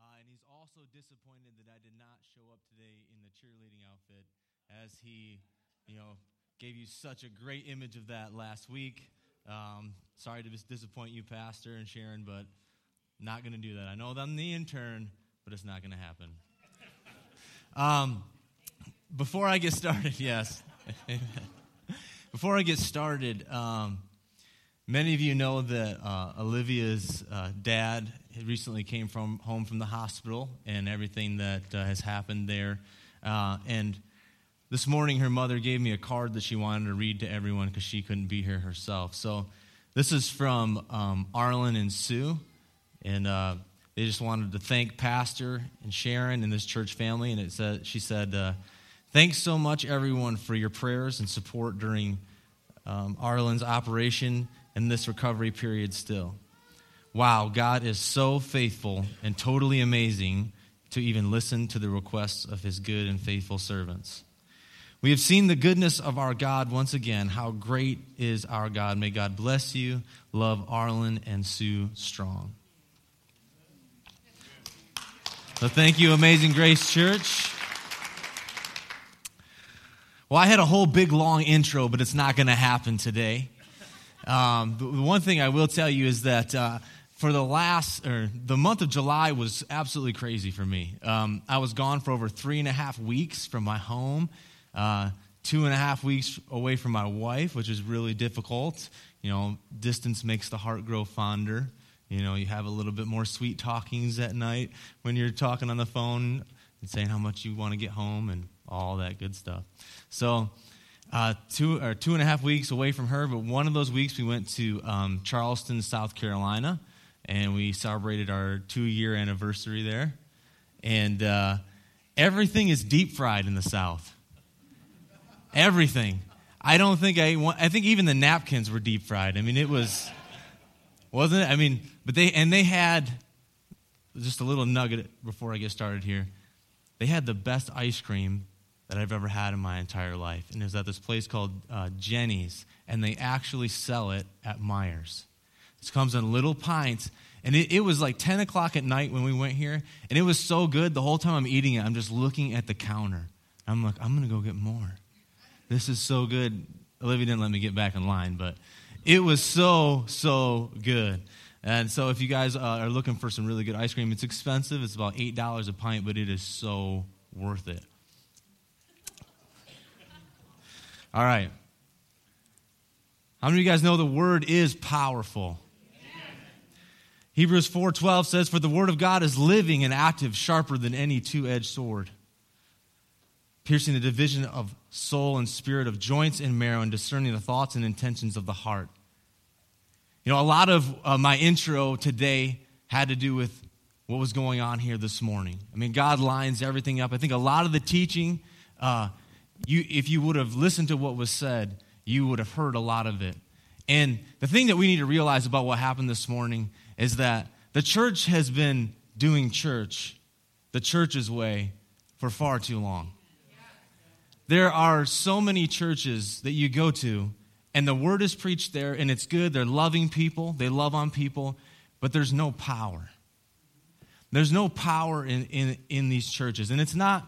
Uh, and he's also disappointed that I did not show up today in the cheerleading outfit as he, you know, gave you such a great image of that last week. Um, sorry to disappoint you, Pastor and Sharon, but not going to do that. I know I'm the intern, but it's not going to happen. Um, before I get started, yes. before I get started, um, many of you know that uh, Olivia's uh, dad recently came from home from the hospital and everything that uh, has happened there. Uh, and this morning, her mother gave me a card that she wanted to read to everyone because she couldn't be here herself. So this is from um, Arlen and Sue, and uh, they just wanted to thank Pastor and Sharon and this church family. And it said, she said, uh, "Thanks so much, everyone, for your prayers and support during um, Arlen's operation and this recovery period. Still, wow, God is so faithful and totally amazing to even listen to the requests of His good and faithful servants." We have seen the goodness of our God once again. How great is our God. May God bless you. Love Arlen and Sue Strong. So thank you, Amazing Grace Church. Well, I had a whole big long intro, but it's not going to happen today. Um, the one thing I will tell you is that uh, for the last, or the month of July was absolutely crazy for me. Um, I was gone for over three and a half weeks from my home uh, two and a half weeks away from my wife, which is really difficult. You know, distance makes the heart grow fonder. You know, you have a little bit more sweet talkings at night when you're talking on the phone and saying how much you want to get home and all that good stuff. So, uh, two or two and a half weeks away from her, but one of those weeks we went to um, Charleston, South Carolina, and we celebrated our two-year anniversary there. And uh, everything is deep fried in the South. Everything. I don't think I I think even the napkins were deep fried. I mean, it was, wasn't it? I mean, but they, and they had, just a little nugget before I get started here. They had the best ice cream that I've ever had in my entire life. And it was at this place called uh, Jeni's, and they actually sell it at Meijer. This comes in little pints, and it, it, was like 10 o'clock at night when we went here, and it was so good. The whole time I'm eating it, I'm just looking at the counter. I'm like, I'm going to go get more. This is so good. Olivia didn't let me get back in line, but it was so, so good. And so, if you guys uh, are looking for some really good ice cream, it's expensive. It's about $8 a pint, but it is so worth it. All right. How many of you guys know the word is powerful? Hebrews 4:12 says for the word of God is living and active sharper than any two-edged sword piercing the division of soul and spirit, of joints and marrow, and discerning the thoughts and intentions of the heart. You know, a lot of uh, my intro today had to do with what was going on here this morning. I mean, God lines everything up. I think a lot of the teaching, uh, you, if you would have listened to what was said, you would have heard a lot of it. And the thing that we need to realize about what happened this morning is that the church has been doing church the church's way for far too long. There are so many churches that you go to, and the word is preached there, and it's good. They're loving people, they love on people, but there's no power. There's no power in, in, in these churches. And it's not,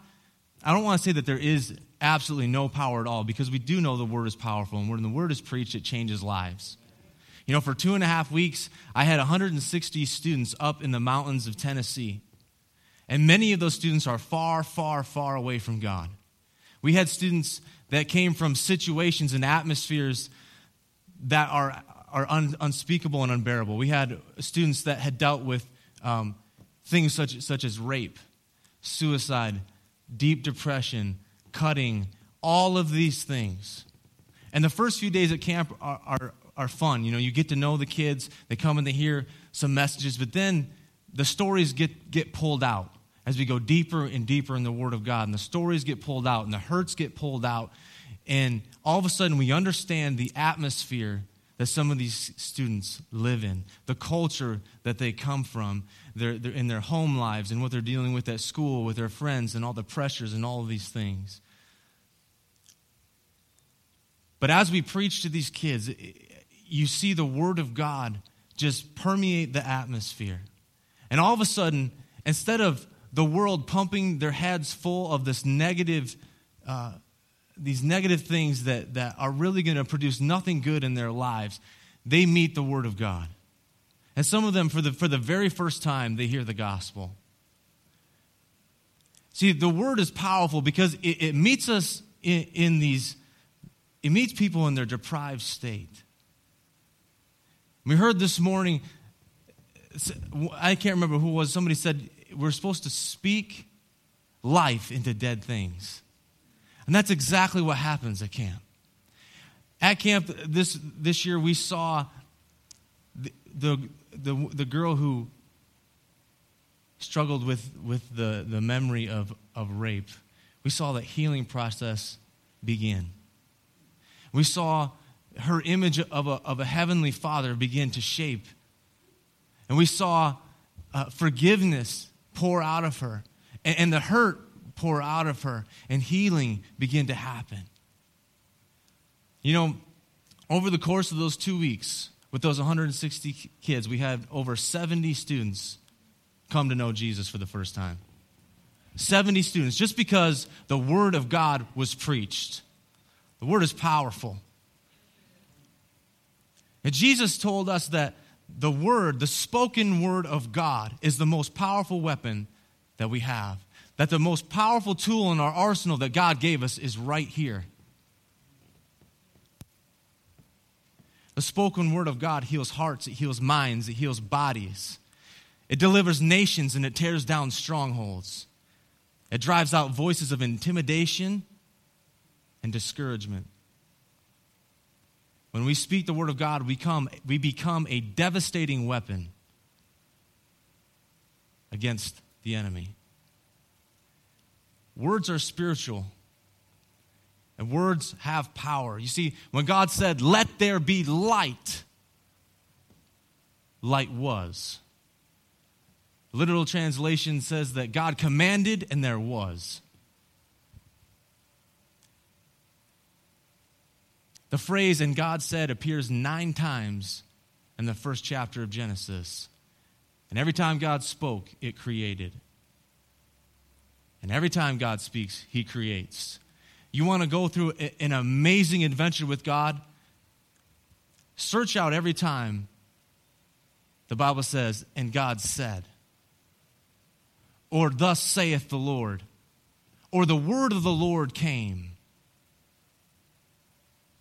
I don't want to say that there is absolutely no power at all, because we do know the word is powerful, and when the word is preached, it changes lives. You know, for two and a half weeks, I had 160 students up in the mountains of Tennessee. And many of those students are far, far, far away from God. We had students that came from situations and atmospheres that are, are un, unspeakable and unbearable. We had students that had dealt with um, things such, such as rape, suicide, deep depression, cutting, all of these things. And the first few days at camp are, are, are fun. You know, you get to know the kids, they come and they hear some messages, but then the stories get, get pulled out as we go deeper and deeper in the Word of God, and the stories get pulled out, and the hurts get pulled out, and all of a sudden we understand the atmosphere that some of these students live in, the culture that they come from, their, their, in their home lives, and what they're dealing with at school, with their friends, and all the pressures and all of these things. But as we preach to these kids, you see the Word of God just permeate the atmosphere. And all of a sudden, instead of the world pumping their heads full of this negative, uh, these negative things that, that are really going to produce nothing good in their lives, they meet the Word of God. And some of them, for the, for the very first time, they hear the gospel. See, the Word is powerful because it, it meets us in, in these, it meets people in their deprived state. We heard this morning, I can't remember who was, somebody said we're supposed to speak life into dead things. And that's exactly what happens at camp. At camp this, this year, we saw the, the, the, the girl who struggled with, with the, the memory of, of rape. We saw that healing process begin. We saw her image of a, of a heavenly father begin to shape. And we saw uh, forgiveness pour out of her, and, and the hurt pour out of her, and healing begin to happen. You know, over the course of those two weeks, with those 160 kids, we had over 70 students come to know Jesus for the first time. 70 students, just because the Word of God was preached. The Word is powerful. And Jesus told us that the word, the spoken word of God, is the most powerful weapon that we have. That the most powerful tool in our arsenal that God gave us is right here. The spoken word of God heals hearts, it heals minds, it heals bodies. It delivers nations and it tears down strongholds. It drives out voices of intimidation and discouragement. When we speak the word of God, we, come, we become a devastating weapon against the enemy. Words are spiritual, and words have power. You see, when God said, Let there be light, light was. Literal translation says that God commanded and there was. The phrase, and God said, appears nine times in the first chapter of Genesis. And every time God spoke, it created. And every time God speaks, He creates. You want to go through an amazing adventure with God? Search out every time the Bible says, and God said, or thus saith the Lord, or the word of the Lord came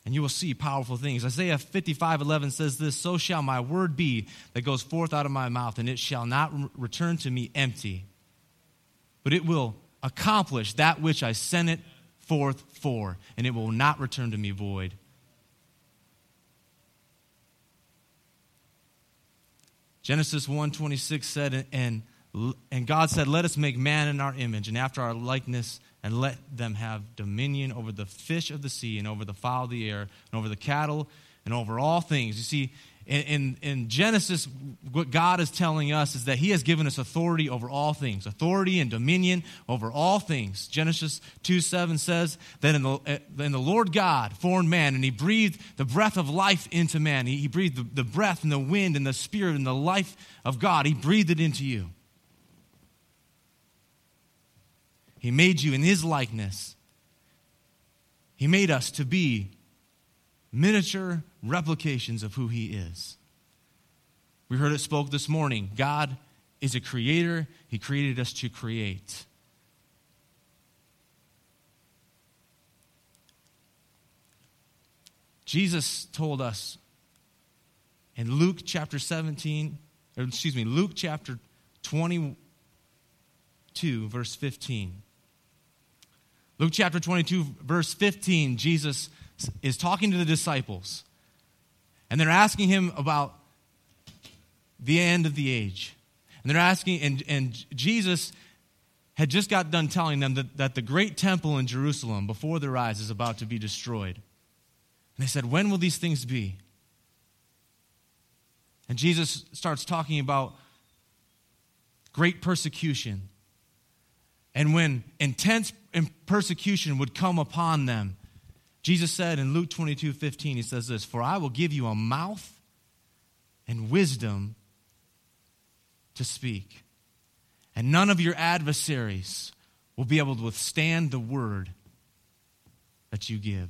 and you will see powerful things. Isaiah 55 11 says this So shall my word be that goes forth out of my mouth, and it shall not return to me empty, but it will accomplish that which I sent it forth for, and it will not return to me void. Genesis 1:26 said and and God said let us make man in our image and after our likeness and let them have dominion over the fish of the sea and over the fowl of the air and over the cattle and over all things. You see, in, in, in, Genesis, what God is telling us is that He has given us authority over all things, authority and dominion over all things. Genesis 2 7 says that in the, in the Lord God formed man, and He breathed the breath of life into man. He, he breathed the, the breath and the wind and the spirit and the life of God. He breathed it into you. He made you in His likeness. He made us to be miniature replications of who He is. We heard it spoke this morning. God is a creator, He created us to create. Jesus told us in Luke chapter 17, or excuse me, Luke chapter 22, verse 15. Luke chapter 22, verse 15, Jesus is talking to the disciples, and they're asking him about the end of the age. And they're asking, and, and Jesus had just got done telling them that, that the great temple in Jerusalem before their eyes is about to be destroyed. And they said, When will these things be? And Jesus starts talking about great persecution and when intense persecution would come upon them, Jesus said in Luke 22 15, He says this For I will give you a mouth and wisdom to speak. and none of your adversaries will be able to withstand the word that you give.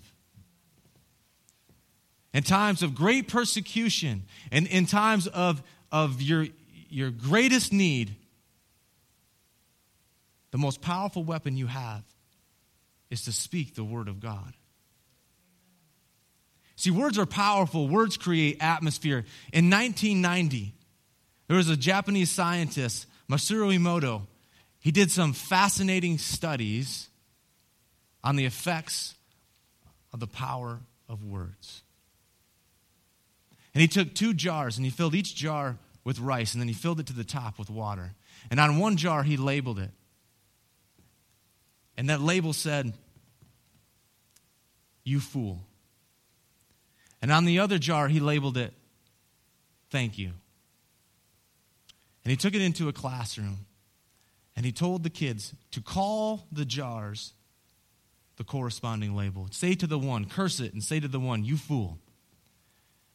In times of great persecution and in times of, of your, your greatest need, the most powerful weapon you have is to speak the word of God. See, words are powerful, words create atmosphere. In 1990, there was a Japanese scientist, Masaru Emoto. He did some fascinating studies on the effects of the power of words. And he took two jars and he filled each jar with rice and then he filled it to the top with water. And on one jar, he labeled it. And that label said, You fool. And on the other jar, he labeled it, Thank you. And he took it into a classroom and he told the kids to call the jars the corresponding label. Say to the one, curse it, and say to the one, You fool.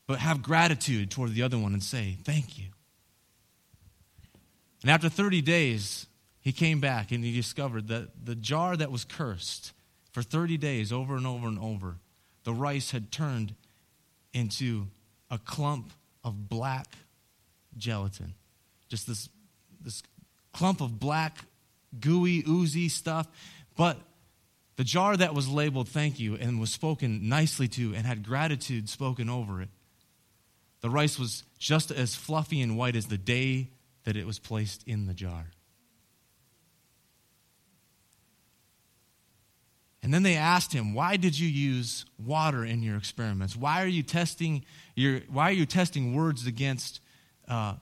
But have gratitude toward the other one and say, Thank you. And after 30 days, he came back and he discovered that the jar that was cursed for 30 days over and over and over, the rice had turned into a clump of black gelatin. Just this, this clump of black, gooey, oozy stuff. But the jar that was labeled thank you and was spoken nicely to and had gratitude spoken over it, the rice was just as fluffy and white as the day that it was placed in the jar. And then they asked him, "Why did you use water in your experiments? Why are you testing your? Why are you testing words against uh,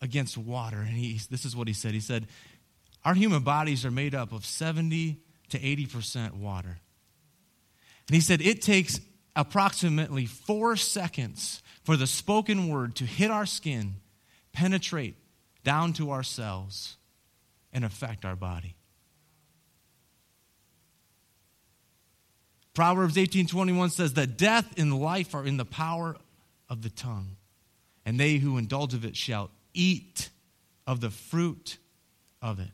against water?" And he, this is what he said. He said, "Our human bodies are made up of seventy to eighty percent water." And he said it takes approximately four seconds for the spoken word to hit our skin, penetrate down to our cells, and affect our body. Proverbs 18:21 says that death and life are in the power of the tongue, and they who indulge of it shall eat of the fruit of it.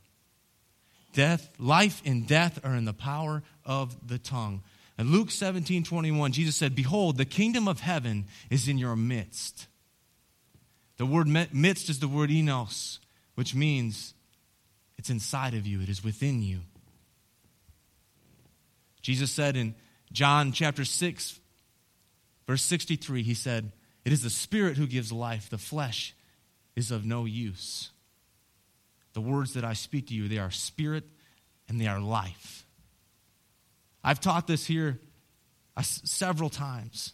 Death, life and death are in the power of the tongue. And Luke 17, 21, Jesus said, Behold, the kingdom of heaven is in your midst. The word midst is the word entos, which means it's inside of you, it is within you. Jesus said in John chapter 6, verse 63, he said, It is the Spirit who gives life, the flesh is of no use. The words that I speak to you, they are spirit and they are life. I've taught this here uh, several times.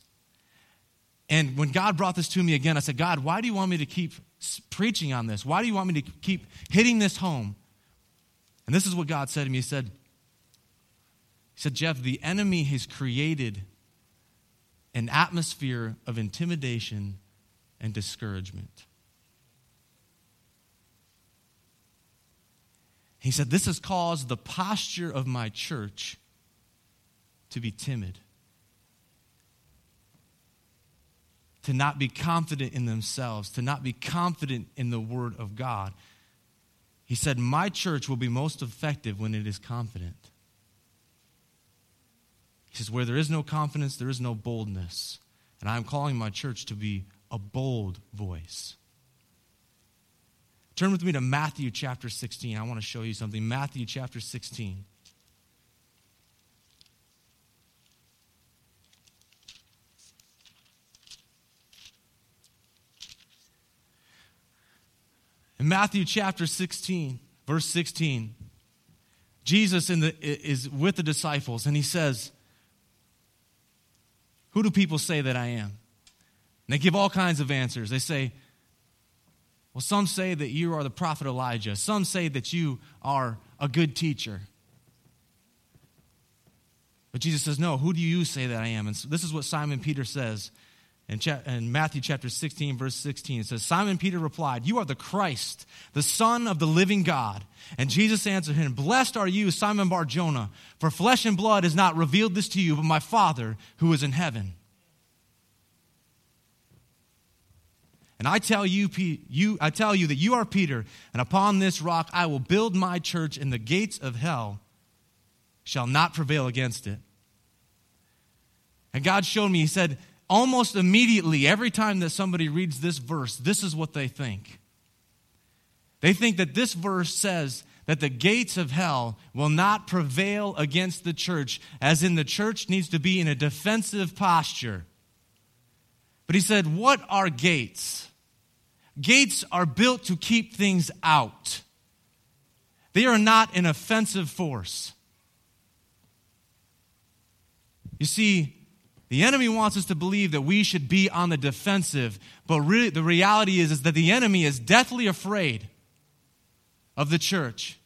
And when God brought this to me again, I said, God, why do you want me to keep preaching on this? Why do you want me to keep hitting this home? And this is what God said to me He said, he said, Jeff, the enemy has created an atmosphere of intimidation and discouragement. He said, This has caused the posture of my church to be timid, to not be confident in themselves, to not be confident in the Word of God. He said, My church will be most effective when it is confident. He says, Where there is no confidence, there is no boldness. And I'm calling my church to be a bold voice. Turn with me to Matthew chapter 16. I want to show you something. Matthew chapter 16. In Matthew chapter 16, verse 16, Jesus the, is with the disciples and he says, who do people say that I am? And they give all kinds of answers. They say, well, some say that you are the prophet Elijah. Some say that you are a good teacher. But Jesus says, No, who do you say that I am? And this is what Simon Peter says in, cha- in, Matthew chapter 16, verse 16, it says, Simon Peter replied, You are the Christ, the Son of the living God. And Jesus answered him, Blessed are you, Simon Bar Jonah, for flesh and blood has not revealed this to you, but my Father who is in heaven. And I tell you, you, I tell you that you are Peter, and upon this rock I will build my church, and the gates of hell shall not prevail against it. And God showed me, He said, almost immediately, every time that somebody reads this verse, this is what they think. They think that this verse says that the gates of hell will not prevail against the church, as in the church needs to be in a defensive posture. But he said, What are gates? Gates are built to keep things out, they are not an offensive force. You see, the enemy wants us to believe that we should be on the defensive, but the reality is, is that the enemy is deathly afraid of the church.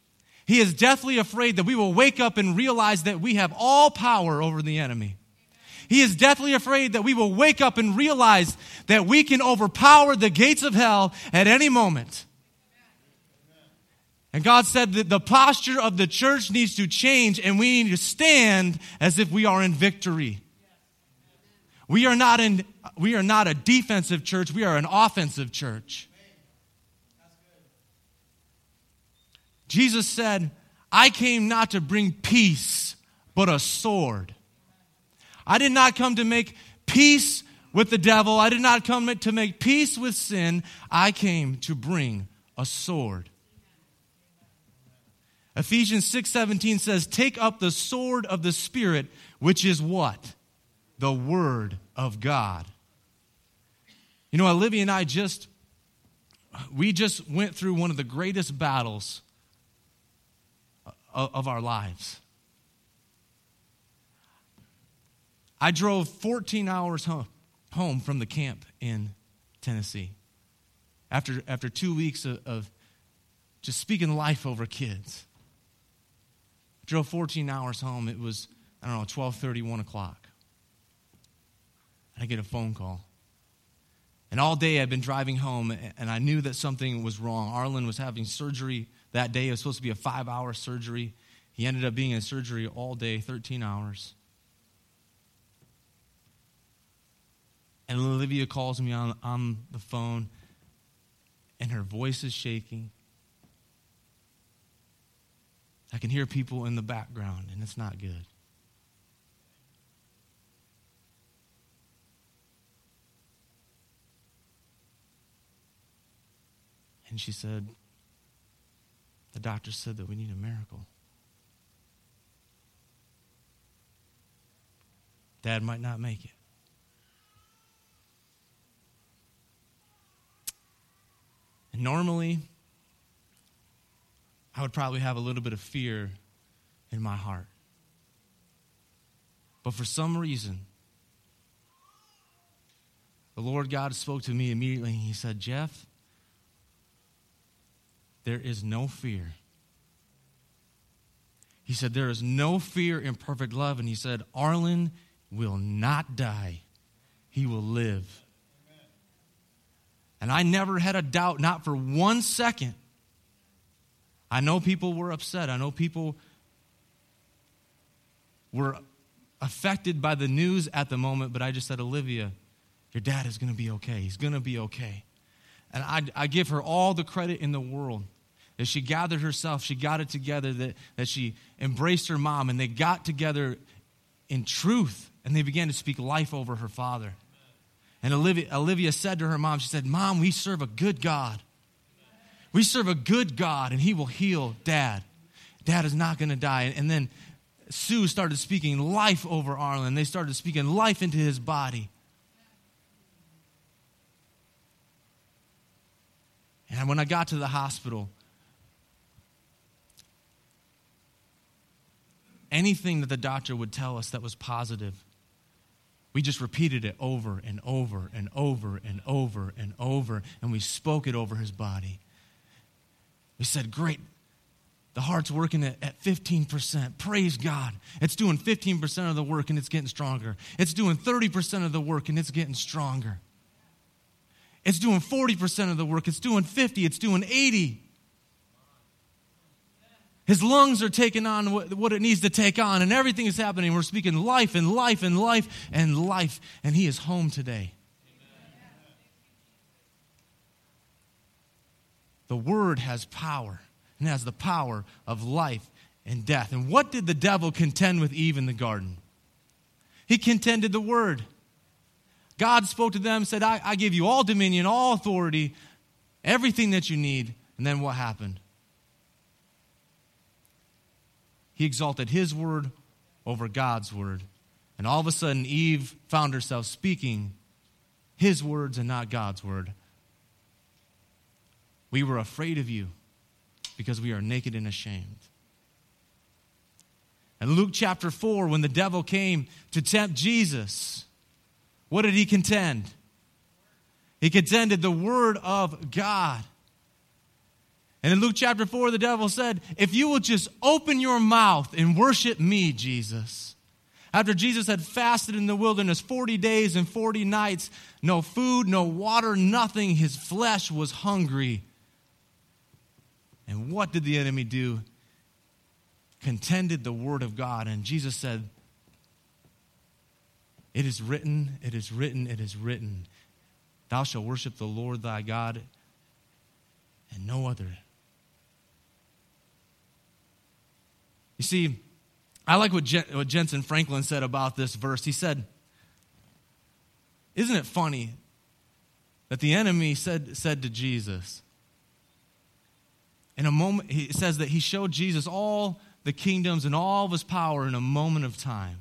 He is deathly afraid that we will wake up and realize that we have all power over the enemy. He is deathly afraid that we will wake up and realize that we can overpower the gates of hell at any moment. And God said that the posture of the church needs to change and we need to stand as if we are in victory. We are not in we are not a defensive church, we are an offensive church. Jesus said, I came not to bring peace, but a sword. I did not come to make peace with the devil. I did not come to make peace with sin. I came to bring a sword. Ephesians 6:17 says, "Take up the sword of the spirit, which is what? The word of God." You know, Olivia and I just we just went through one of the greatest battles of our lives. I drove 14 hours home, home from the camp in Tennessee after, after two weeks of, of just speaking life over kids. Drove 14 hours home. It was, I don't know, 12:30, 1 o'clock. I get a phone call. And all day I've been driving home, and I knew that something was wrong. Arlen was having surgery that day. It was supposed to be a five hour surgery. He ended up being in surgery all day, 13 hours. And Olivia calls me on, on the phone, and her voice is shaking. I can hear people in the background, and it's not good. And she said, The doctor said that we need a miracle. Dad might not make it. And normally, I would probably have a little bit of fear in my heart. But for some reason, the Lord God spoke to me immediately and He said, Jeff, there is no fear. He said, There is no fear in perfect love. And He said, Arlen will not die, he will live. And I never had a doubt, not for one second. I know people were upset. I know people were affected by the news at the moment, but I just said, Olivia, your dad is going to be okay. He's going to be okay. And I, I give her all the credit in the world that she gathered herself, she got it together, that, that she embraced her mom, and they got together in truth, and they began to speak life over her father. And Olivia, Olivia said to her mom, she said, Mom, we serve a good God. We serve a good God, and He will heal dad. Dad is not going to die. And then Sue started speaking life over Arlen. They started speaking life into his body. And when I got to the hospital, anything that the doctor would tell us that was positive, we just repeated it over and over and over and over and over, and we spoke it over his body. We said, Great, the heart's working at, at 15%. Praise God. It's doing 15% of the work and it's getting stronger. It's doing 30% of the work and it's getting stronger. It's doing 40% of the work. It's doing 50. It's doing 80. His lungs are taking on what it needs to take on, and everything is happening. We're speaking life and life and life and life, and he is home today. the word has power and has the power of life and death. And what did the devil contend with Eve in the garden? He contended the word. God spoke to them, said, I, I give you all dominion, all authority, everything that you need. And then what happened? He exalted his word over God's word. And all of a sudden, Eve found herself speaking his words and not God's word. We were afraid of you because we are naked and ashamed. And Luke chapter 4, when the devil came to tempt Jesus, what did he contend? He contended the word of God. And in Luke chapter 4, the devil said, If you will just open your mouth and worship me, Jesus. After Jesus had fasted in the wilderness 40 days and 40 nights, no food, no water, nothing, his flesh was hungry. And what did the enemy do? Contended the word of God. And Jesus said, It is written, it is written, it is written. Thou shalt worship the Lord thy God and no other. You see, I like what, Jen, what Jentezen Franklin said about this verse. He said, Isn't it funny that the enemy said, said to Jesus, in a moment, he says that he showed Jesus all the kingdoms and all of his power in a moment of time.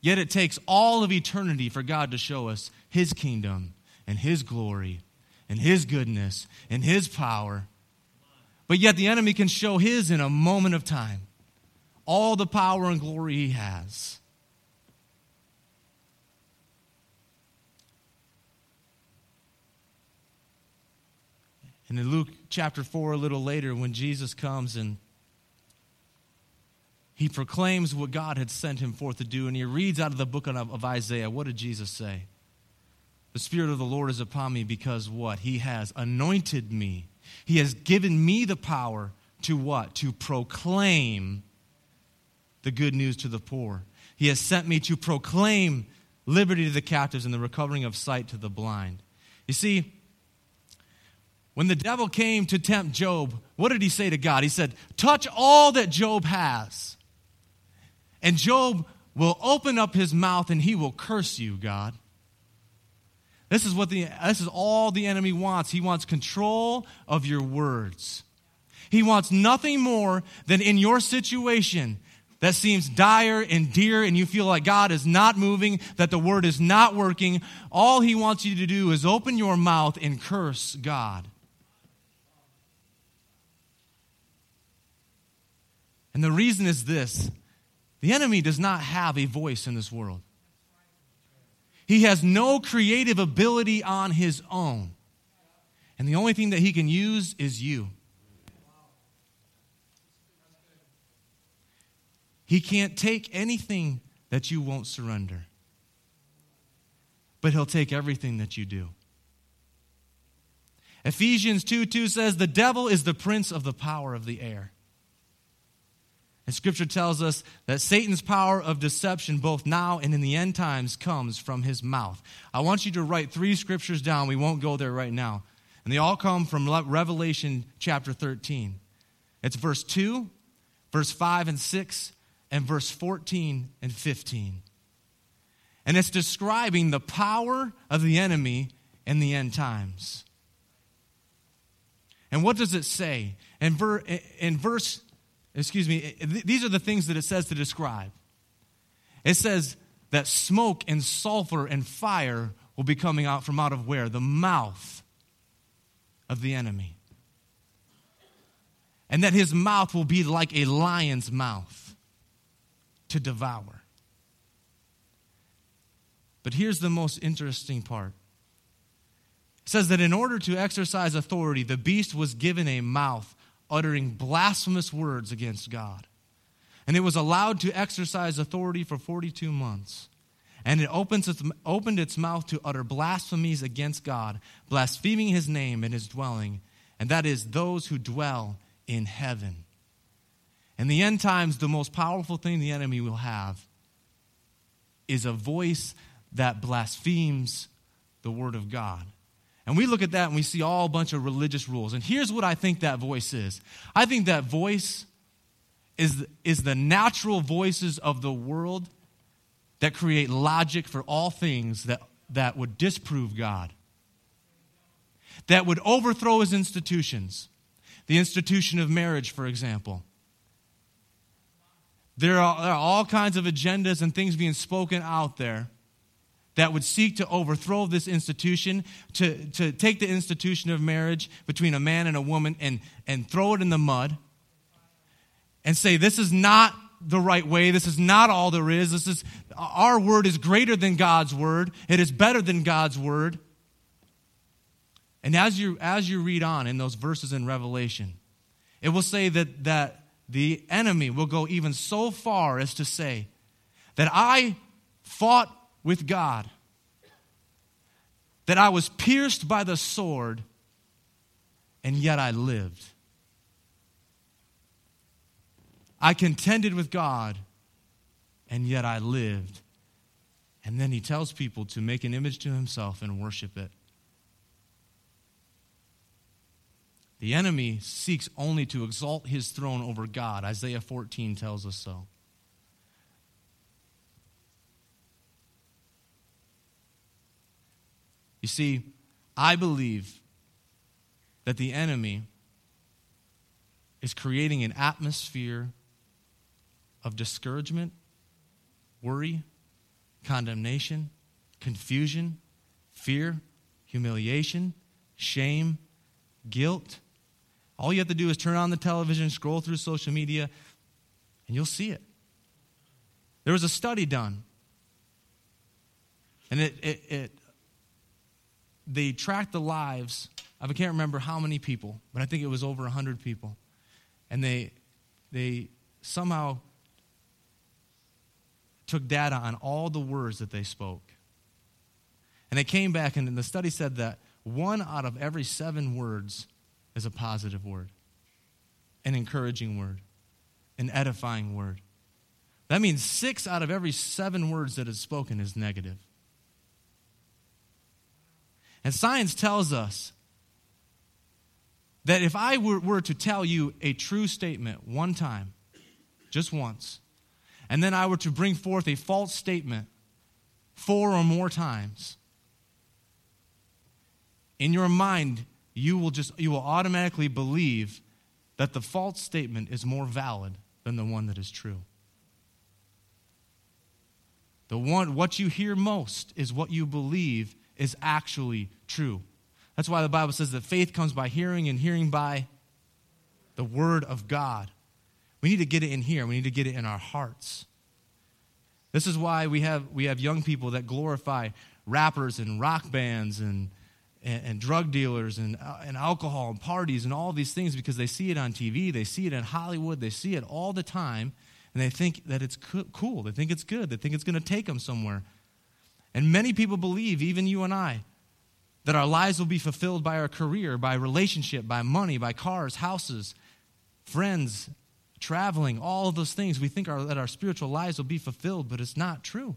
Yet it takes all of eternity for God to show us his kingdom and his glory and his goodness and his power. But yet the enemy can show his in a moment of time. All the power and glory he has. And in Luke chapter 4, a little later, when Jesus comes and he proclaims what God had sent him forth to do, and he reads out of the book of, Isaiah, what did Jesus say? The Spirit of the Lord is upon me because what? He has anointed me. He has given me the power to what? To proclaim the good news to the poor. He has sent me to proclaim liberty to the captives and the recovering of sight to the blind. You see, when the devil came to tempt Job, what did he say to God? He said, Touch all that Job has. And Job will open up his mouth and he will curse you, God. This is what the this is all the enemy wants. He wants control of your words. He wants nothing more than in your situation that seems dire and dear and you feel like God is not moving, that the word is not working. All he wants you to do is open your mouth and curse God. And the reason is this the enemy does not have a voice in this world, he has no creative ability on his own. And the only thing that he can use is you. He can't take anything that you won't surrender, but he'll take everything that you do. Ephesians 2 2 says, The devil is the prince of the power of the air. And scripture tells us that Satan's power of deception, both now and in the end times, comes from his mouth. I want you to write three scriptures down. We won't go there right now. And they all come from Revelation chapter 13. It's verse 2, verse 5 and 6, and verse 14 and 15. And it's describing the power of the enemy in the end times. And what does it say? In, ver- in verse excuse me, eh, these are the things that it says to describe. It says that smoke and sulfur and fire will be coming out from out of where? The mouth of the enemy. And that his mouth will be like a lion's mouth to devour. But here's the most interesting part. It says that in order to exercise authority, the beast was given a mouth uttering blasphemous words against God. And it was allowed to exercise authority for 42 months. And it opens its, opened its mouth to utter blasphemies against God, blaspheming his name and his dwelling, and that is those who dwell in heaven. In the end times, the most powerful thing the enemy will have is a voice that blasphemes the word of God. And we look at that and we see all a bunch of religious rules. And here's what I think that voice is I think that voice is, is the natural voices of the world that create logic for all things that, that would disprove God, that would overthrow his institutions. The institution of marriage, for example. There are, there are all kinds of agendas and things being spoken out there that would seek to overthrow this institution, to, to take the institution of marriage between a man and a woman and, and throw it in the mud and say, this is not the right way. This is not all there is. This is, our word is greater than God's word. It is better than God's word. And as you, as you read on in those verses in Revelation, it will say that, that the enemy will go even so far as to say that I fought with God, that I was pierced by the sword, and yet I lived. I contended with God, and yet I lived. And then he tells people to make an image to himself and worship it. The enemy seeks only to exalt his throne over God. Isaiah 14 tells us so. You see, I believe that the enemy is creating an atmosphere of discouragement, worry, condemnation, confusion, fear, humiliation, shame, guilt. All you have to do is turn on the television, scroll through social media, and you'll see it. There was a study done, and it, it, it they tracked the lives of I can't remember how many people, but I think it was over 100 people. And they, they somehow took data on all the words that they spoke. And they came back, and the study said that one out of every seven words is a positive word, an encouraging word, an edifying word. That means six out of every seven words that is spoken is negative. And science tells us that if I were, were, to tell you a true statement one time, just once, and then I were to bring forth a false statement four or more times, in your mind, you will just you will automatically believe that the false statement is more valid than the one that is true. The one what you hear most is what you believe is actually true. That's why the Bible says that faith comes by hearing and hearing by the Word of God. We need to get it in here, we need to get it in our hearts. This is why we have, we have young people that glorify rappers and rock bands and, and, and drug dealers and, uh, and alcohol and parties and all these things because they see it on TV, they see it in Hollywood, they see it all the time, and they think that it's cool. They think it's good. They think it's going to take them somewhere. And many people believe, even you and I, that our lives will be fulfilled by our career, by relationship, by money, by cars, houses, friends, traveling, all of those things. We think our, that our spiritual lives will be fulfilled, but it's not true.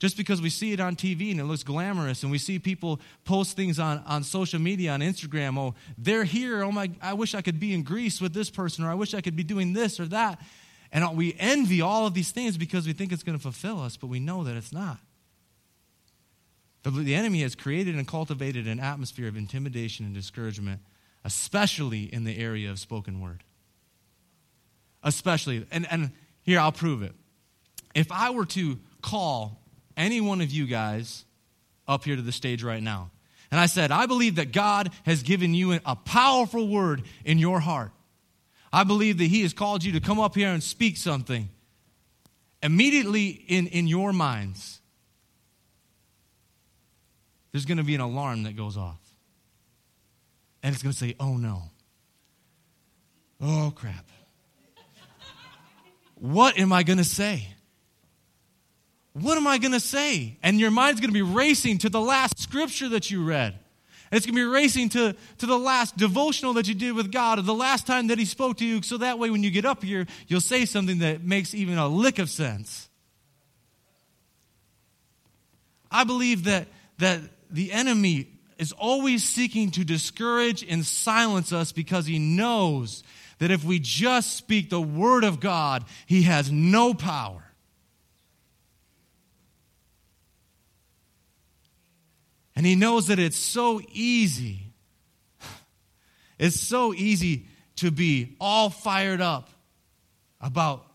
Just because we see it on TV and it looks glamorous, and we see people post things on, on social media, on Instagram, oh, they're here. Oh, my, I wish I could be in Greece with this person, or I wish I could be doing this or that. And we envy all of these things because we think it's going to fulfill us, but we know that it's not. The, the enemy has created and cultivated an atmosphere of intimidation and discouragement, especially in the area of spoken word. Especially. And, and here, I'll prove it. If I were to call any one of you guys up here to the stage right now, and I said, I believe that God has given you a powerful word in your heart. I believe that He has called you to come up here and speak something. Immediately in, in your minds, there's going to be an alarm that goes off. And it's going to say, oh no. Oh crap. what am I going to say? What am I going to say? And your mind's going to be racing to the last scripture that you read. And it's going to be racing to, to the last devotional that you did with God or the last time that He spoke to you. So that way, when you get up here, you'll say something that makes even a lick of sense. I believe that, that the enemy is always seeking to discourage and silence us because he knows that if we just speak the word of God, he has no power. And he knows that it's so easy. It's so easy to be all fired up about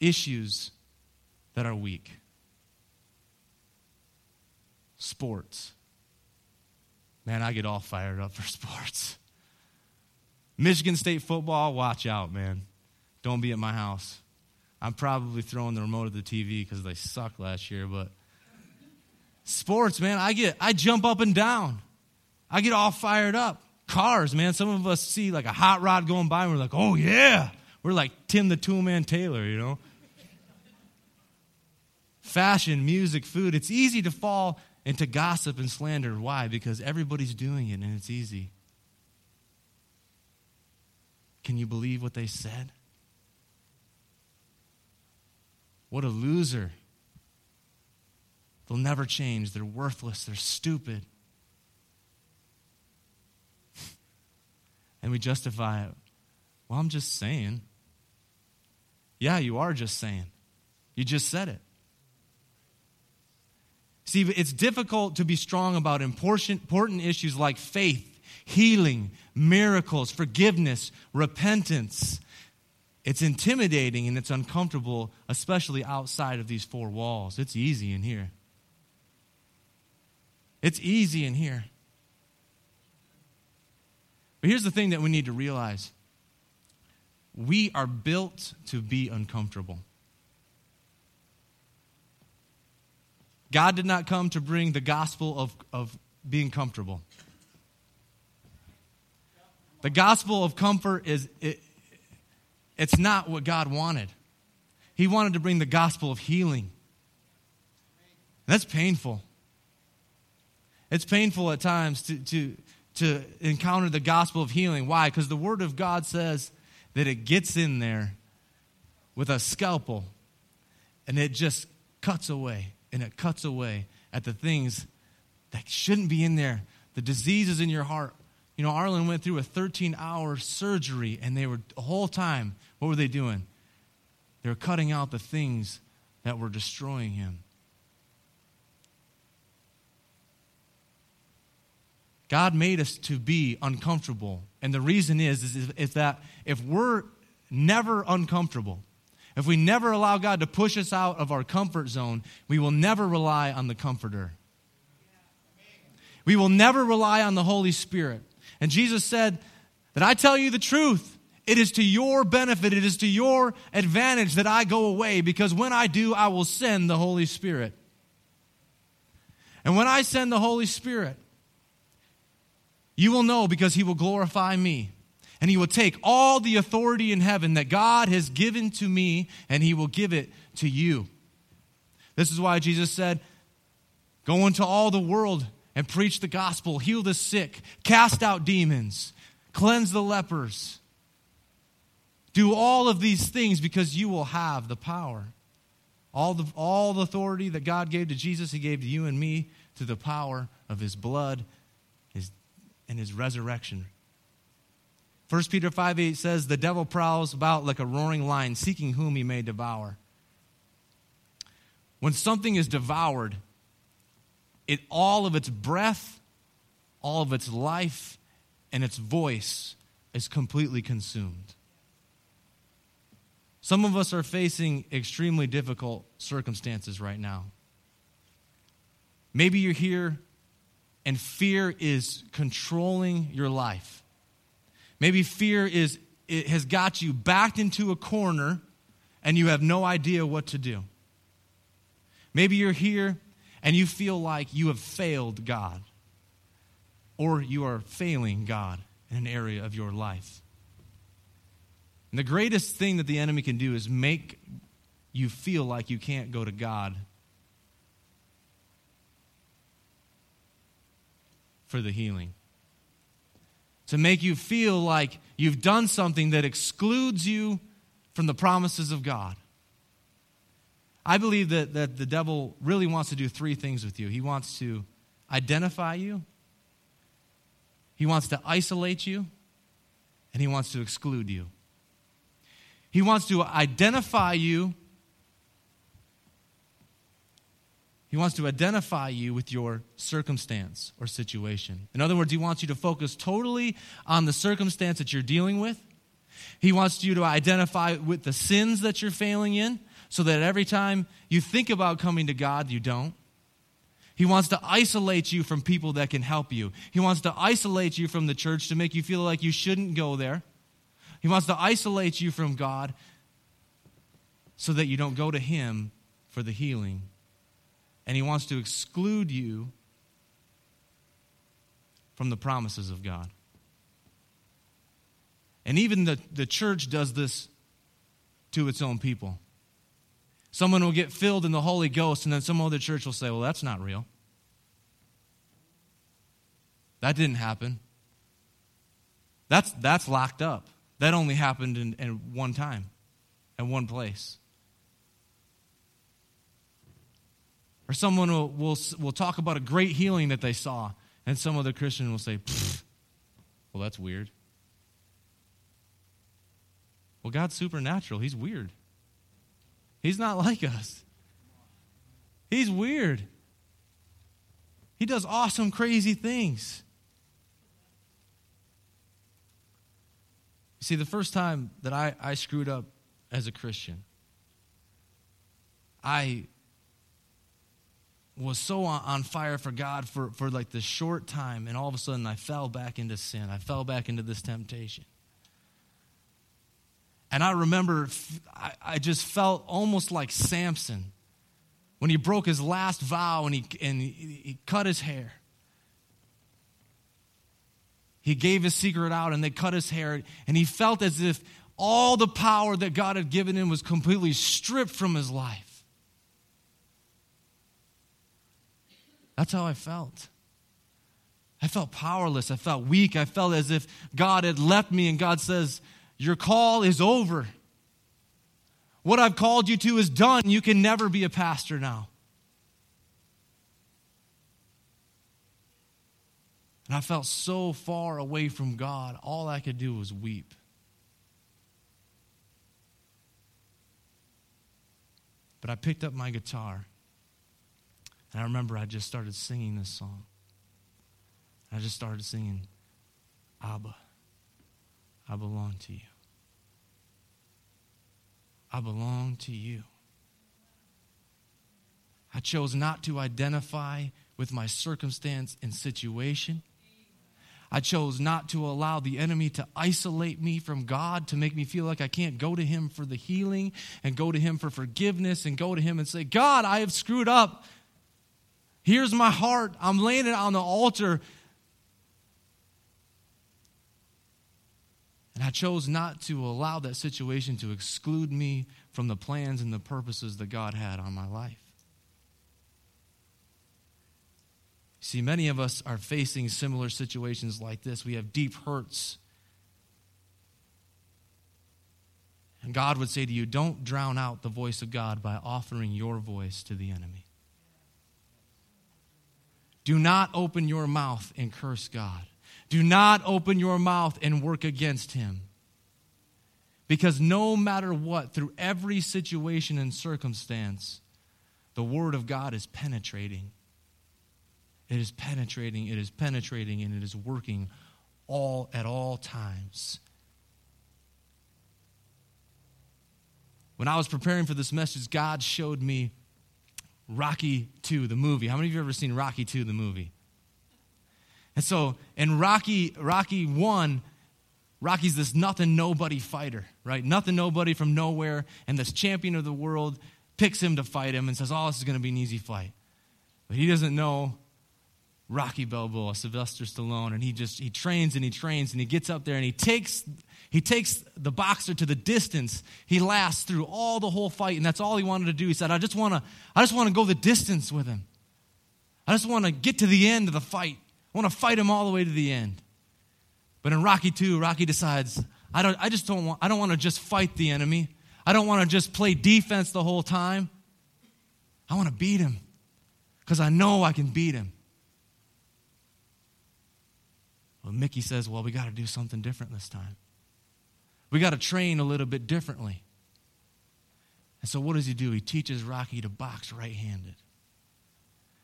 issues that are weak. Sports. Man, I get all fired up for sports. Michigan State football, watch out, man. Don't be at my house. I'm probably throwing the remote at the TV because they sucked last year, but sports, man, I get I jump up and down. I get all fired up. Cars, man. Some of us see like a hot rod going by and we're like, oh yeah. We're like Tim the Toolman Taylor, you know? Fashion, music, food. It's easy to fall into gossip and slander. Why? Because everybody's doing it and it's easy. Can you believe what they said? What a loser. They'll never change. They're worthless. They're stupid. and we justify it. Well, I'm just saying. Yeah, you are just saying. You just said it. See, it's difficult to be strong about important, issues like faith, healing, miracles, forgiveness, repentance. It's intimidating and it's uncomfortable, especially outside of these four walls. It's easy in here. It's easy in here. But here's the thing that we need to realize we are built to be uncomfortable. God did not come to bring the gospel of, of being comfortable. The gospel of comfort is it, it's not what God wanted. He wanted to bring the gospel of healing. That's painful. It's painful at times to, to, to encounter the gospel of healing. Why? Because the Word of God says that it gets in there with a scalpel and it just cuts away and it cuts away at the things that shouldn't be in there. The diseases in your heart. You know, Arlen went through a 13 hour surgery and they were the whole time, what were they doing? They were cutting out the things that were destroying him. God made us to be uncomfortable. And the reason is, is, is that if we're never uncomfortable, if we never allow God to push us out of our comfort zone, we will never rely on the Comforter. We will never rely on the Holy Spirit. And Jesus said that I tell you the truth. It is to your benefit, it is to your advantage that I go away because when I do, I will send the Holy Spirit. And when I send the Holy Spirit, you will know because he will glorify me. And he will take all the authority in heaven that God has given to me and he will give it to you. This is why Jesus said, Go into all the world and preach the gospel, heal the sick, cast out demons, cleanse the lepers. Do all of these things because you will have the power. All the, all the authority that God gave to Jesus, He gave to you and me through the power of His blood his, and his resurrection. 1 Peter 5 8 says, The devil prowls about like a roaring lion, seeking whom he may devour. When something is devoured, it all of its breath, all of its life, and its voice is completely consumed. Some of us are facing extremely difficult circumstances right now. Maybe you're here and fear is controlling your life. Maybe fear is it has got you backed into a corner and you have no idea what to do. Maybe you're here and you feel like you have failed God or you are failing God in an area of your life. And the greatest thing that the enemy can do is make you feel like you can't go to God for the healing. To make you feel like you've done something that excludes you from the promises of God. I believe that, that the devil really wants to do three things with you. He wants to identify you, he wants to isolate you, and he wants to exclude you. He wants to identify you. He wants to identify you with your circumstance or situation. In other words, he wants you to focus totally on the circumstance that you're dealing with. He wants you to identify with the sins that you're failing in so that every time you think about coming to God, you don't. He wants to isolate you from people that can help you. He wants to isolate you from the church to make you feel like you shouldn't go there. He wants to isolate you from God so that you don't go to Him for the healing. And He wants to exclude you from the promises of God. And even the, the church does this to its own people. Someone will get filled in the Holy Ghost, and then some other church will say, Well, that's not real. That didn't happen. That's, that's locked up. That only happened in, in one time, in one place. Or someone will, will, will talk about a great healing that they saw, and some other Christian will say, Well, that's weird. Well, God's supernatural. He's weird. He's not like us. He's weird. He does awesome, crazy things. See, the first time that I, I screwed up as a Christian, I was so on, fire for God for, for like this short time, and all of a sudden I fell back into sin. I fell back into this temptation. And I remember I, I just felt almost like Samson when he broke his last vow and he, and he, he cut his hair. He gave his secret out and they cut his hair, and he felt as if all the power that God had given him was completely stripped from his life. That's how I felt. I felt powerless. I felt weak. I felt as if God had left me, and God says, Your call is over. What I've called you to is done. You can never be a pastor now. And I felt so far away from God, all I could do was weep. But I picked up my guitar, and I remember I just started singing this song. I just started singing, Abba, I belong to you. I belong to you. I chose not to identify with my circumstance and situation. I chose not to allow the enemy to isolate me from God, to make me feel like I can't go to Him for the healing and go to Him for forgiveness and go to Him and say, God, I have screwed up. Here's my heart. I'm laying it on the altar. And I chose not to allow that situation to exclude me from the plans and the purposes that God had on my life. See, many of us are facing similar situations like this. We have deep hurts. And God would say to you, don't drown out the voice of God by offering your voice to the enemy. Do not open your mouth and curse God. Do not open your mouth and work against him. Because no matter what, through every situation and circumstance, the Word of God is penetrating. It is penetrating, it is penetrating, and it is working all at all times. When I was preparing for this message, God showed me Rocky 2, the movie. How many of you have ever seen Rocky 2, the movie? And so in Rocky, Rocky 1, Rocky's this nothing nobody fighter, right? Nothing nobody from nowhere, and this champion of the world picks him to fight him and says, Oh, this is going to be an easy fight. But he doesn't know Rocky Balboa, Sylvester Stallone, and he just he trains and he trains and he gets up there and he takes he takes the boxer to the distance. He lasts through all the whole fight, and that's all he wanted to do. He said, I just wanna I just want to go the distance with him. I just want to get to the end of the fight. I want to fight him all the way to the end. But in Rocky 2, Rocky decides, I don't I just don't want I don't want to just fight the enemy. I don't want to just play defense the whole time. I want to beat him because I know I can beat him. But Mickey says, well, we got to do something different this time. We got to train a little bit differently. And so what does he do? He teaches Rocky to box right handed.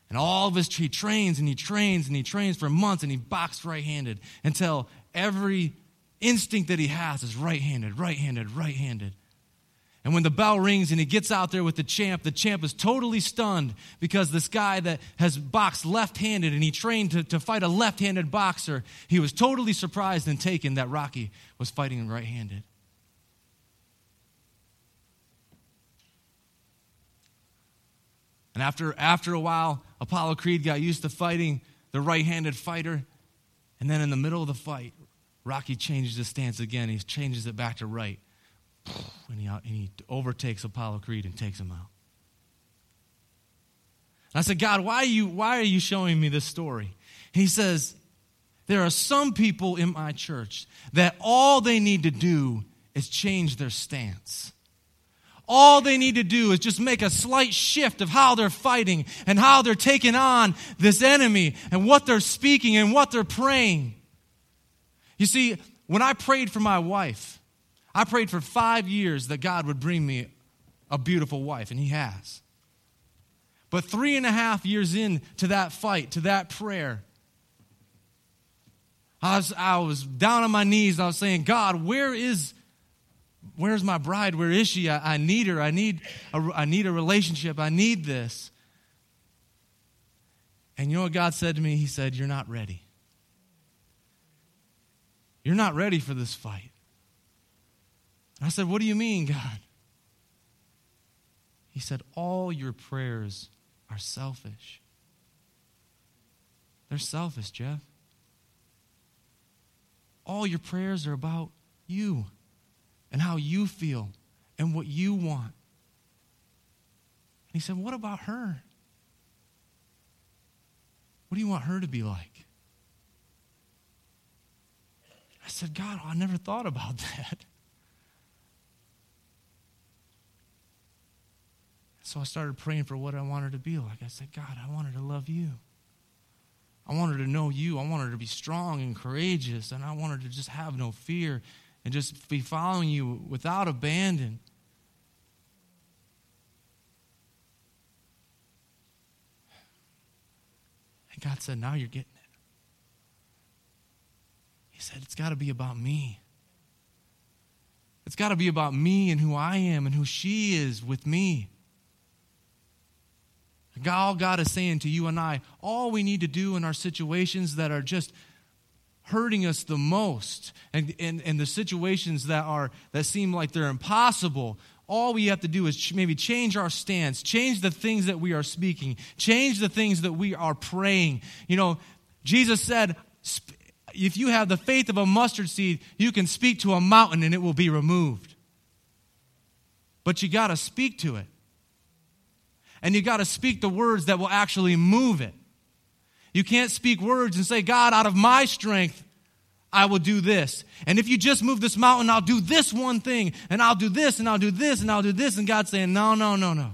And all of his, he trains and he trains and he trains for months and he boxes right handed until every instinct that he has is right handed, right handed, right handed. And when the bell rings and he gets out there with the champ, the champ is totally stunned because this guy that has boxed left handed and he trained to, to fight a left handed boxer, he was totally surprised and taken that Rocky was fighting right handed. And after, after a while, Apollo Creed got used to fighting the right handed fighter. And then in the middle of the fight, Rocky changes his stance again. He changes it back to right. And he, and he overtakes Apollo Creed and takes him out. And I said, God, why are, you, why are you showing me this story? He says, There are some people in my church that all they need to do is change their stance. All they need to do is just make a slight shift of how they're fighting and how they're taking on this enemy and what they're speaking and what they're praying. You see, when I prayed for my wife, I prayed for five years that God would bring me a beautiful wife, and He has. But three and a half years into that fight, to that prayer, I was, I was down on my knees. I was saying, God, where is Where's my bride? Where is she? I, I need her. I need, a, I need a relationship. I need this. And you know what God said to me? He said, You're not ready. You're not ready for this fight. I said, What do you mean, God? He said, All your prayers are selfish. They're selfish, Jeff. All your prayers are about you and how you feel and what you want. And he said, What about her? What do you want her to be like? I said, God, I never thought about that. So I started praying for what I wanted to be like. I said, God, I want her to love you. I want her to know you. I want her to be strong and courageous. And I want her to just have no fear and just be following you without abandon. And God said, Now you're getting it. He said, It's got to be about me. It's got to be about me and who I am and who she is with me. All God is saying to you and I, all we need to do in our situations that are just hurting us the most and, and, and the situations that are that seem like they're impossible all we have to do is maybe change our stance change the things that we are speaking change the things that we are praying. You know jesus said if you have the faith of a mustard seed you can speak to a mountain and it will be removed. But you got to speak to it and you got to speak the words that will actually move it you can't speak words and say, God, out of my strength, I will do this. And if you just move this mountain, I'll do this one thing, and I'll do this, and I'll do this, and I'll do this. And God's saying, No, no, no, no.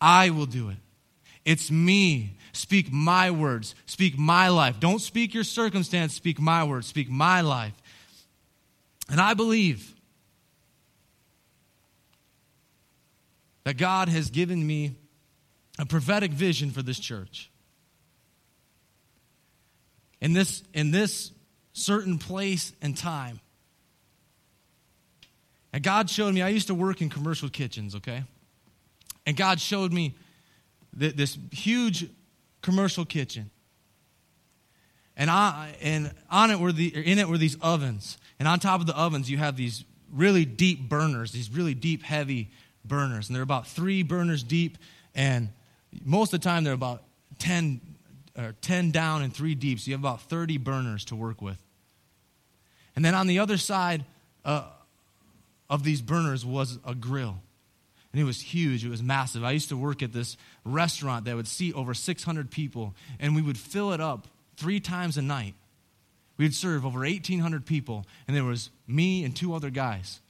I will do it. It's me. Speak my words. Speak my life. Don't speak your circumstance. Speak my words. Speak my life. And I believe that God has given me a prophetic vision for this church. In this, in this certain place and time. And God showed me, I used to work in commercial kitchens, okay? And God showed me th- this huge commercial kitchen. And, I, and on it were the, in it were these ovens. And on top of the ovens, you have these really deep burners, these really deep, heavy burners. And they're about three burners deep. And most of the time, they're about 10, or 10 down and 3 deep, so you have about 30 burners to work with. And then on the other side uh, of these burners was a grill. And it was huge, it was massive. I used to work at this restaurant that would seat over 600 people, and we would fill it up three times a night. We'd serve over 1,800 people, and there was me and two other guys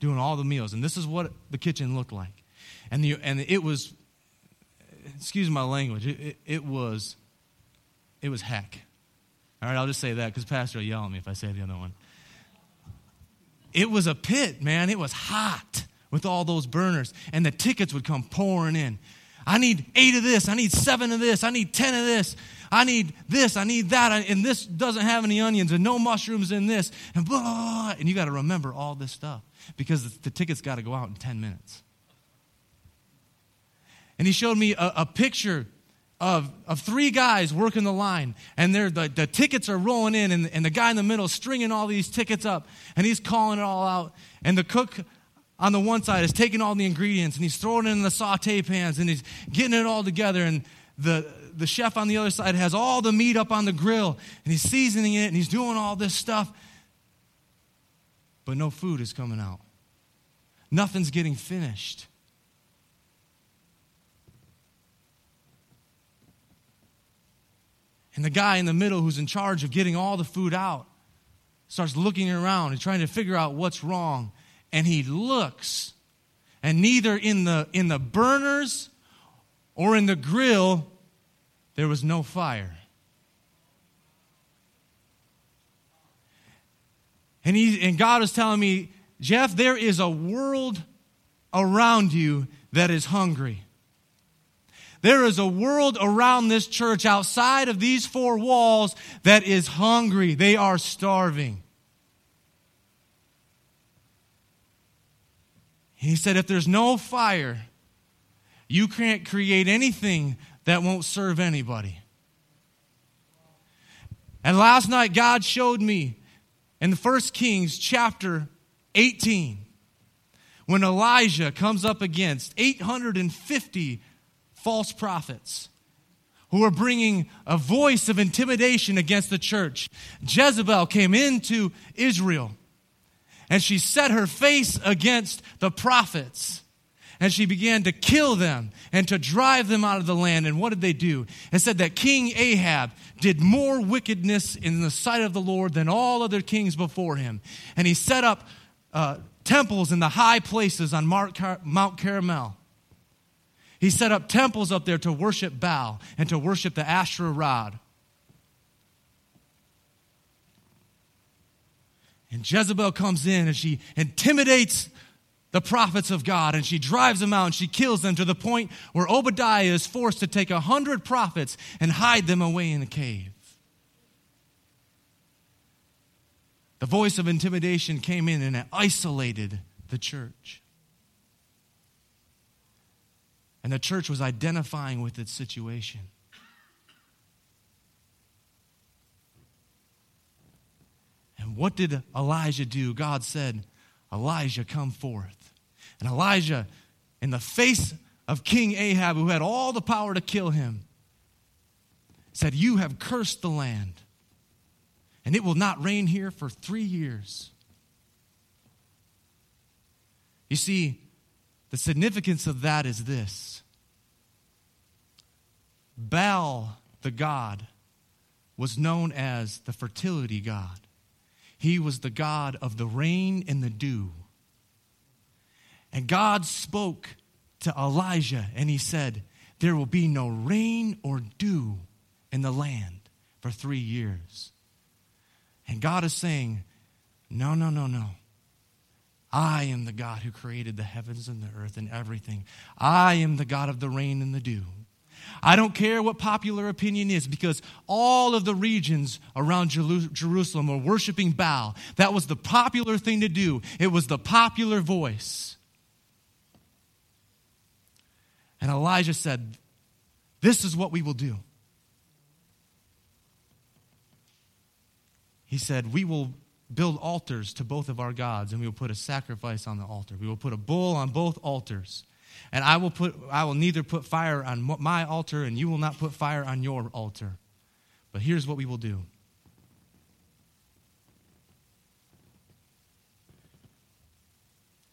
doing all the meals. And this is what the kitchen looked like. And, the, and it was excuse my language, it, it, it was, it was heck. All right, I'll just say that because Pastor will yell at me if I say the other one. It was a pit, man. It was hot with all those burners, and the tickets would come pouring in. I need eight of this. I need seven of this. I need ten of this. I need this. I need that. And this doesn't have any onions and no mushrooms in this. And blah. And you got to remember all this stuff because the tickets got to go out in 10 minutes. And he showed me a, a picture of, of three guys working the line, and they're, the, the tickets are rolling in, and, and the guy in the middle is stringing all these tickets up, and he's calling it all out. And the cook on the one side is taking all the ingredients, and he's throwing it in the saute pans, and he's getting it all together. And the, the chef on the other side has all the meat up on the grill, and he's seasoning it, and he's doing all this stuff. But no food is coming out, nothing's getting finished. And the guy in the middle who's in charge of getting all the food out starts looking around and trying to figure out what's wrong. And he looks, and neither in the, in the burners or in the grill, there was no fire. And, he, and God was telling me, Jeff, there is a world around you that is hungry. There is a world around this church outside of these four walls that is hungry. They are starving. He said, if there's no fire, you can't create anything that won't serve anybody. And last night, God showed me in the First Kings chapter 18 when Elijah comes up against 850 false prophets who were bringing a voice of intimidation against the church. Jezebel came into Israel and she set her face against the prophets and she began to kill them and to drive them out of the land. And what did they do? It said that King Ahab did more wickedness in the sight of the Lord than all other kings before him. And he set up uh, temples in the high places on Mount Carmel. He set up temples up there to worship Baal and to worship the Asherah rod. And Jezebel comes in and she intimidates the prophets of God and she drives them out and she kills them to the point where Obadiah is forced to take a hundred prophets and hide them away in a cave. The voice of intimidation came in and it isolated the church. And the church was identifying with its situation. What did Elijah do? God said, Elijah, come forth. And Elijah, in the face of King Ahab, who had all the power to kill him, said, You have cursed the land, and it will not rain here for three years. You see, the significance of that is this Baal, the god, was known as the fertility god. He was the God of the rain and the dew. And God spoke to Elijah and he said, There will be no rain or dew in the land for three years. And God is saying, No, no, no, no. I am the God who created the heavens and the earth and everything. I am the God of the rain and the dew. I don't care what popular opinion is because all of the regions around Jerusalem were worshiping Baal. That was the popular thing to do, it was the popular voice. And Elijah said, This is what we will do. He said, We will build altars to both of our gods, and we will put a sacrifice on the altar. We will put a bull on both altars. And I will, put, I will neither put fire on my altar, and you will not put fire on your altar. But here's what we will do.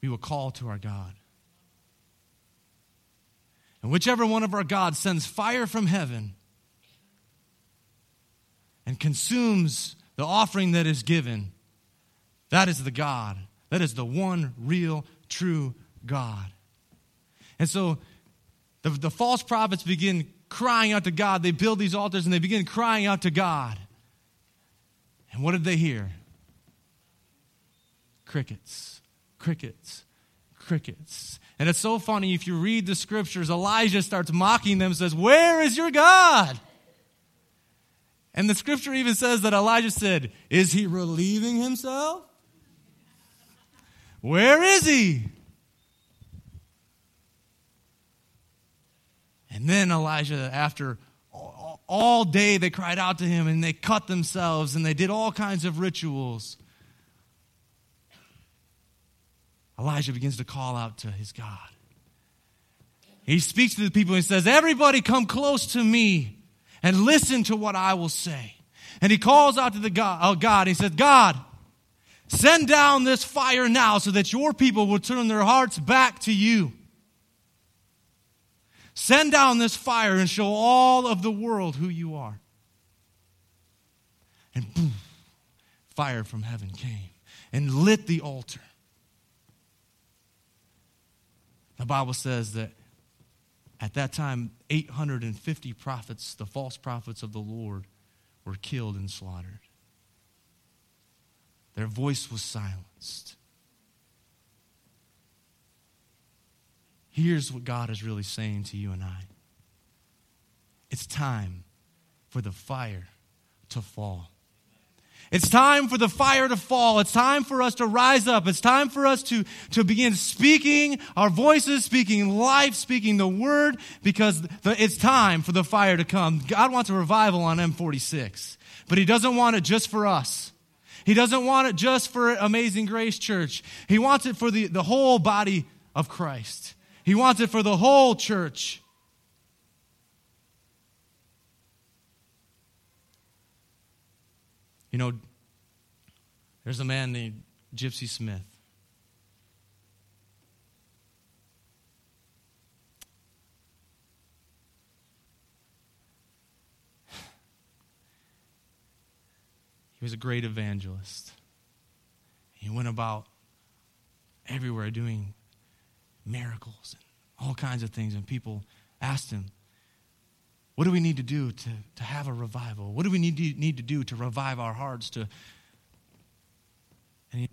We will call to our God. And whichever one of our gods sends fire from heaven and consumes the offering that is given, that is the God. That is the one real, true God. And so the, the false prophets begin crying out to God. They build these altars and they begin crying out to God. And what did they hear? Crickets, crickets, crickets. And it's so funny if you read the scriptures, Elijah starts mocking them, says, Where is your God? And the scripture even says that Elijah said, Is he relieving himself? Where is he? And then Elijah, after all day, they cried out to him and they cut themselves and they did all kinds of rituals. Elijah begins to call out to his God. He speaks to the people and says, Everybody come close to me and listen to what I will say. And he calls out to the God, oh God, he says, God, send down this fire now so that your people will turn their hearts back to you. Send down this fire and show all of the world who you are. And boom, fire from heaven came and lit the altar. The Bible says that at that time, 850 prophets, the false prophets of the Lord, were killed and slaughtered. Their voice was silenced. Here's what God is really saying to you and I it's time for the fire to fall. It's time for the fire to fall. It's time for us to rise up. It's time for us to, to begin speaking our voices, speaking life, speaking the word, because the, it's time for the fire to come. God wants a revival on M46, but He doesn't want it just for us. He doesn't want it just for Amazing Grace Church. He wants it for the, the whole body of Christ. He wants it for the whole church. You know, there's a man named Gypsy Smith. He was a great evangelist. He went about everywhere doing miracles and all kinds of things, and people asked him, what do we need to do to, to have a revival? What do we need to, need to do to revive our hearts? To, and he,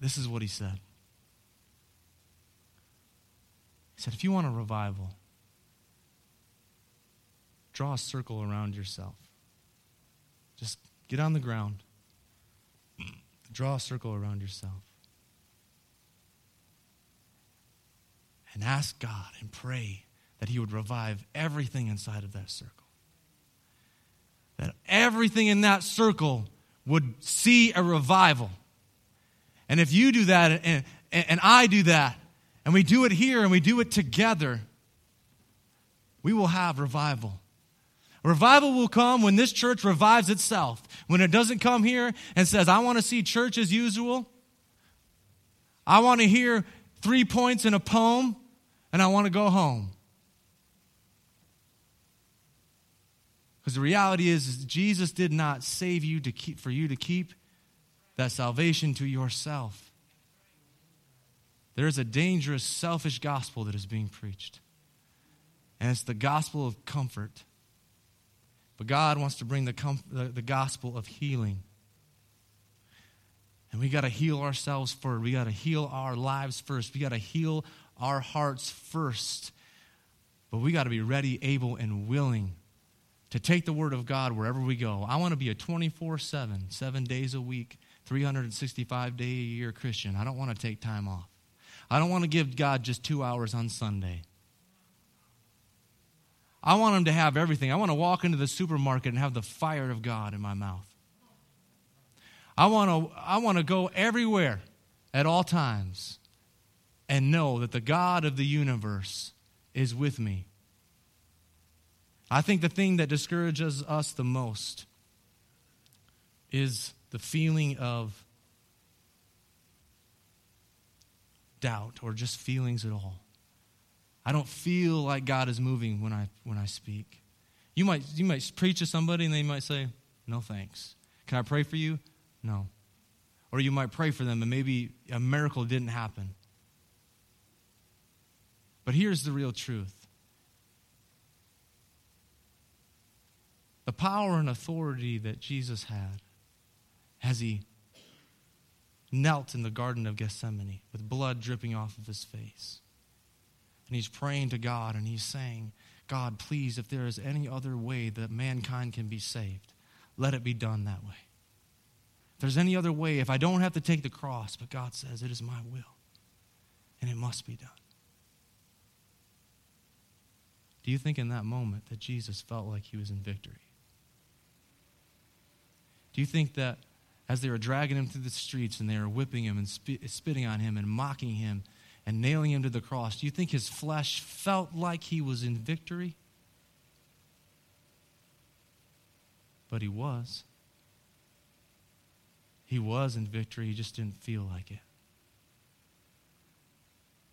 this is what he said. He said, if you want a revival, draw a circle around yourself. Just get on the ground, draw a circle around yourself. And ask God and pray that He would revive everything inside of that circle. That everything in that circle would see a revival. And if you do that and, and I do that, and we do it here and we do it together, we will have revival. Revival will come when this church revives itself. When it doesn't come here and says, I want to see church as usual. I want to hear three points in a poem, and I want to go home. Because the reality is, is, Jesus did not save you to keep, for you to keep that salvation to yourself. There is a dangerous, selfish gospel that is being preached. And it's the gospel of comfort. But God wants to bring the, com- the, the gospel of healing. And we got to heal ourselves first. We got to heal our lives first. We got to heal our hearts first. But we got to be ready, able, and willing to take the word of God wherever we go. I want to be a 24 7, seven days a week, 365 day a year Christian. I don't want to take time off. I don't want to give God just two hours on Sunday. I want him to have everything. I want to walk into the supermarket and have the fire of God in my mouth. I want to, I want to go everywhere at all times and know that the God of the universe is with me I think the thing that discourages us the most is the feeling of doubt or just feelings at all. I don't feel like God is moving when I when I speak. You might you might preach to somebody and they might say, "No thanks." Can I pray for you? No. Or you might pray for them and maybe a miracle didn't happen. But here's the real truth. the power and authority that Jesus had as he knelt in the Garden of Gethsemane with blood dripping off of his face. And he's praying to God and he's saying, God, please, if there is any other way that mankind can be saved, let it be done that way. If there's any other way, if I don't have to take the cross, but God says it is my will and it must be done. Do you think in that moment that Jesus felt like he was in victory? Do you think that as they were dragging him through the streets and they were whipping him and spitting on him and mocking him and nailing him to the cross, do you think his flesh felt like he was in victory? But he was. He was in victory, he just didn't feel like it.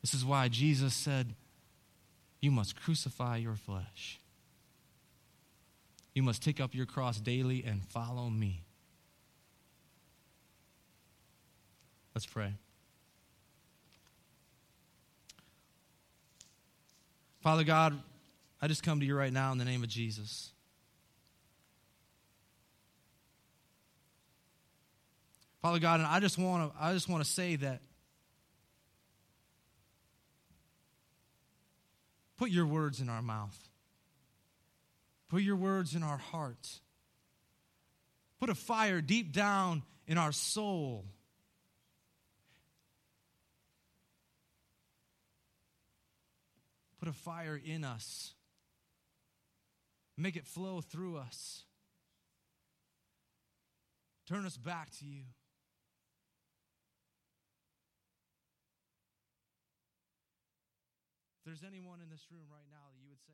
This is why Jesus said, You must crucify your flesh. You must take up your cross daily and follow me. Let's pray. Father God, I just come to you right now in the name of Jesus. Father God, and I just want to I just want to say that put your words in our mouth. Put your words in our hearts. Put a fire deep down in our soul. Put a fire in us. Make it flow through us. Turn us back to you. There's anyone in this room right now that you would say,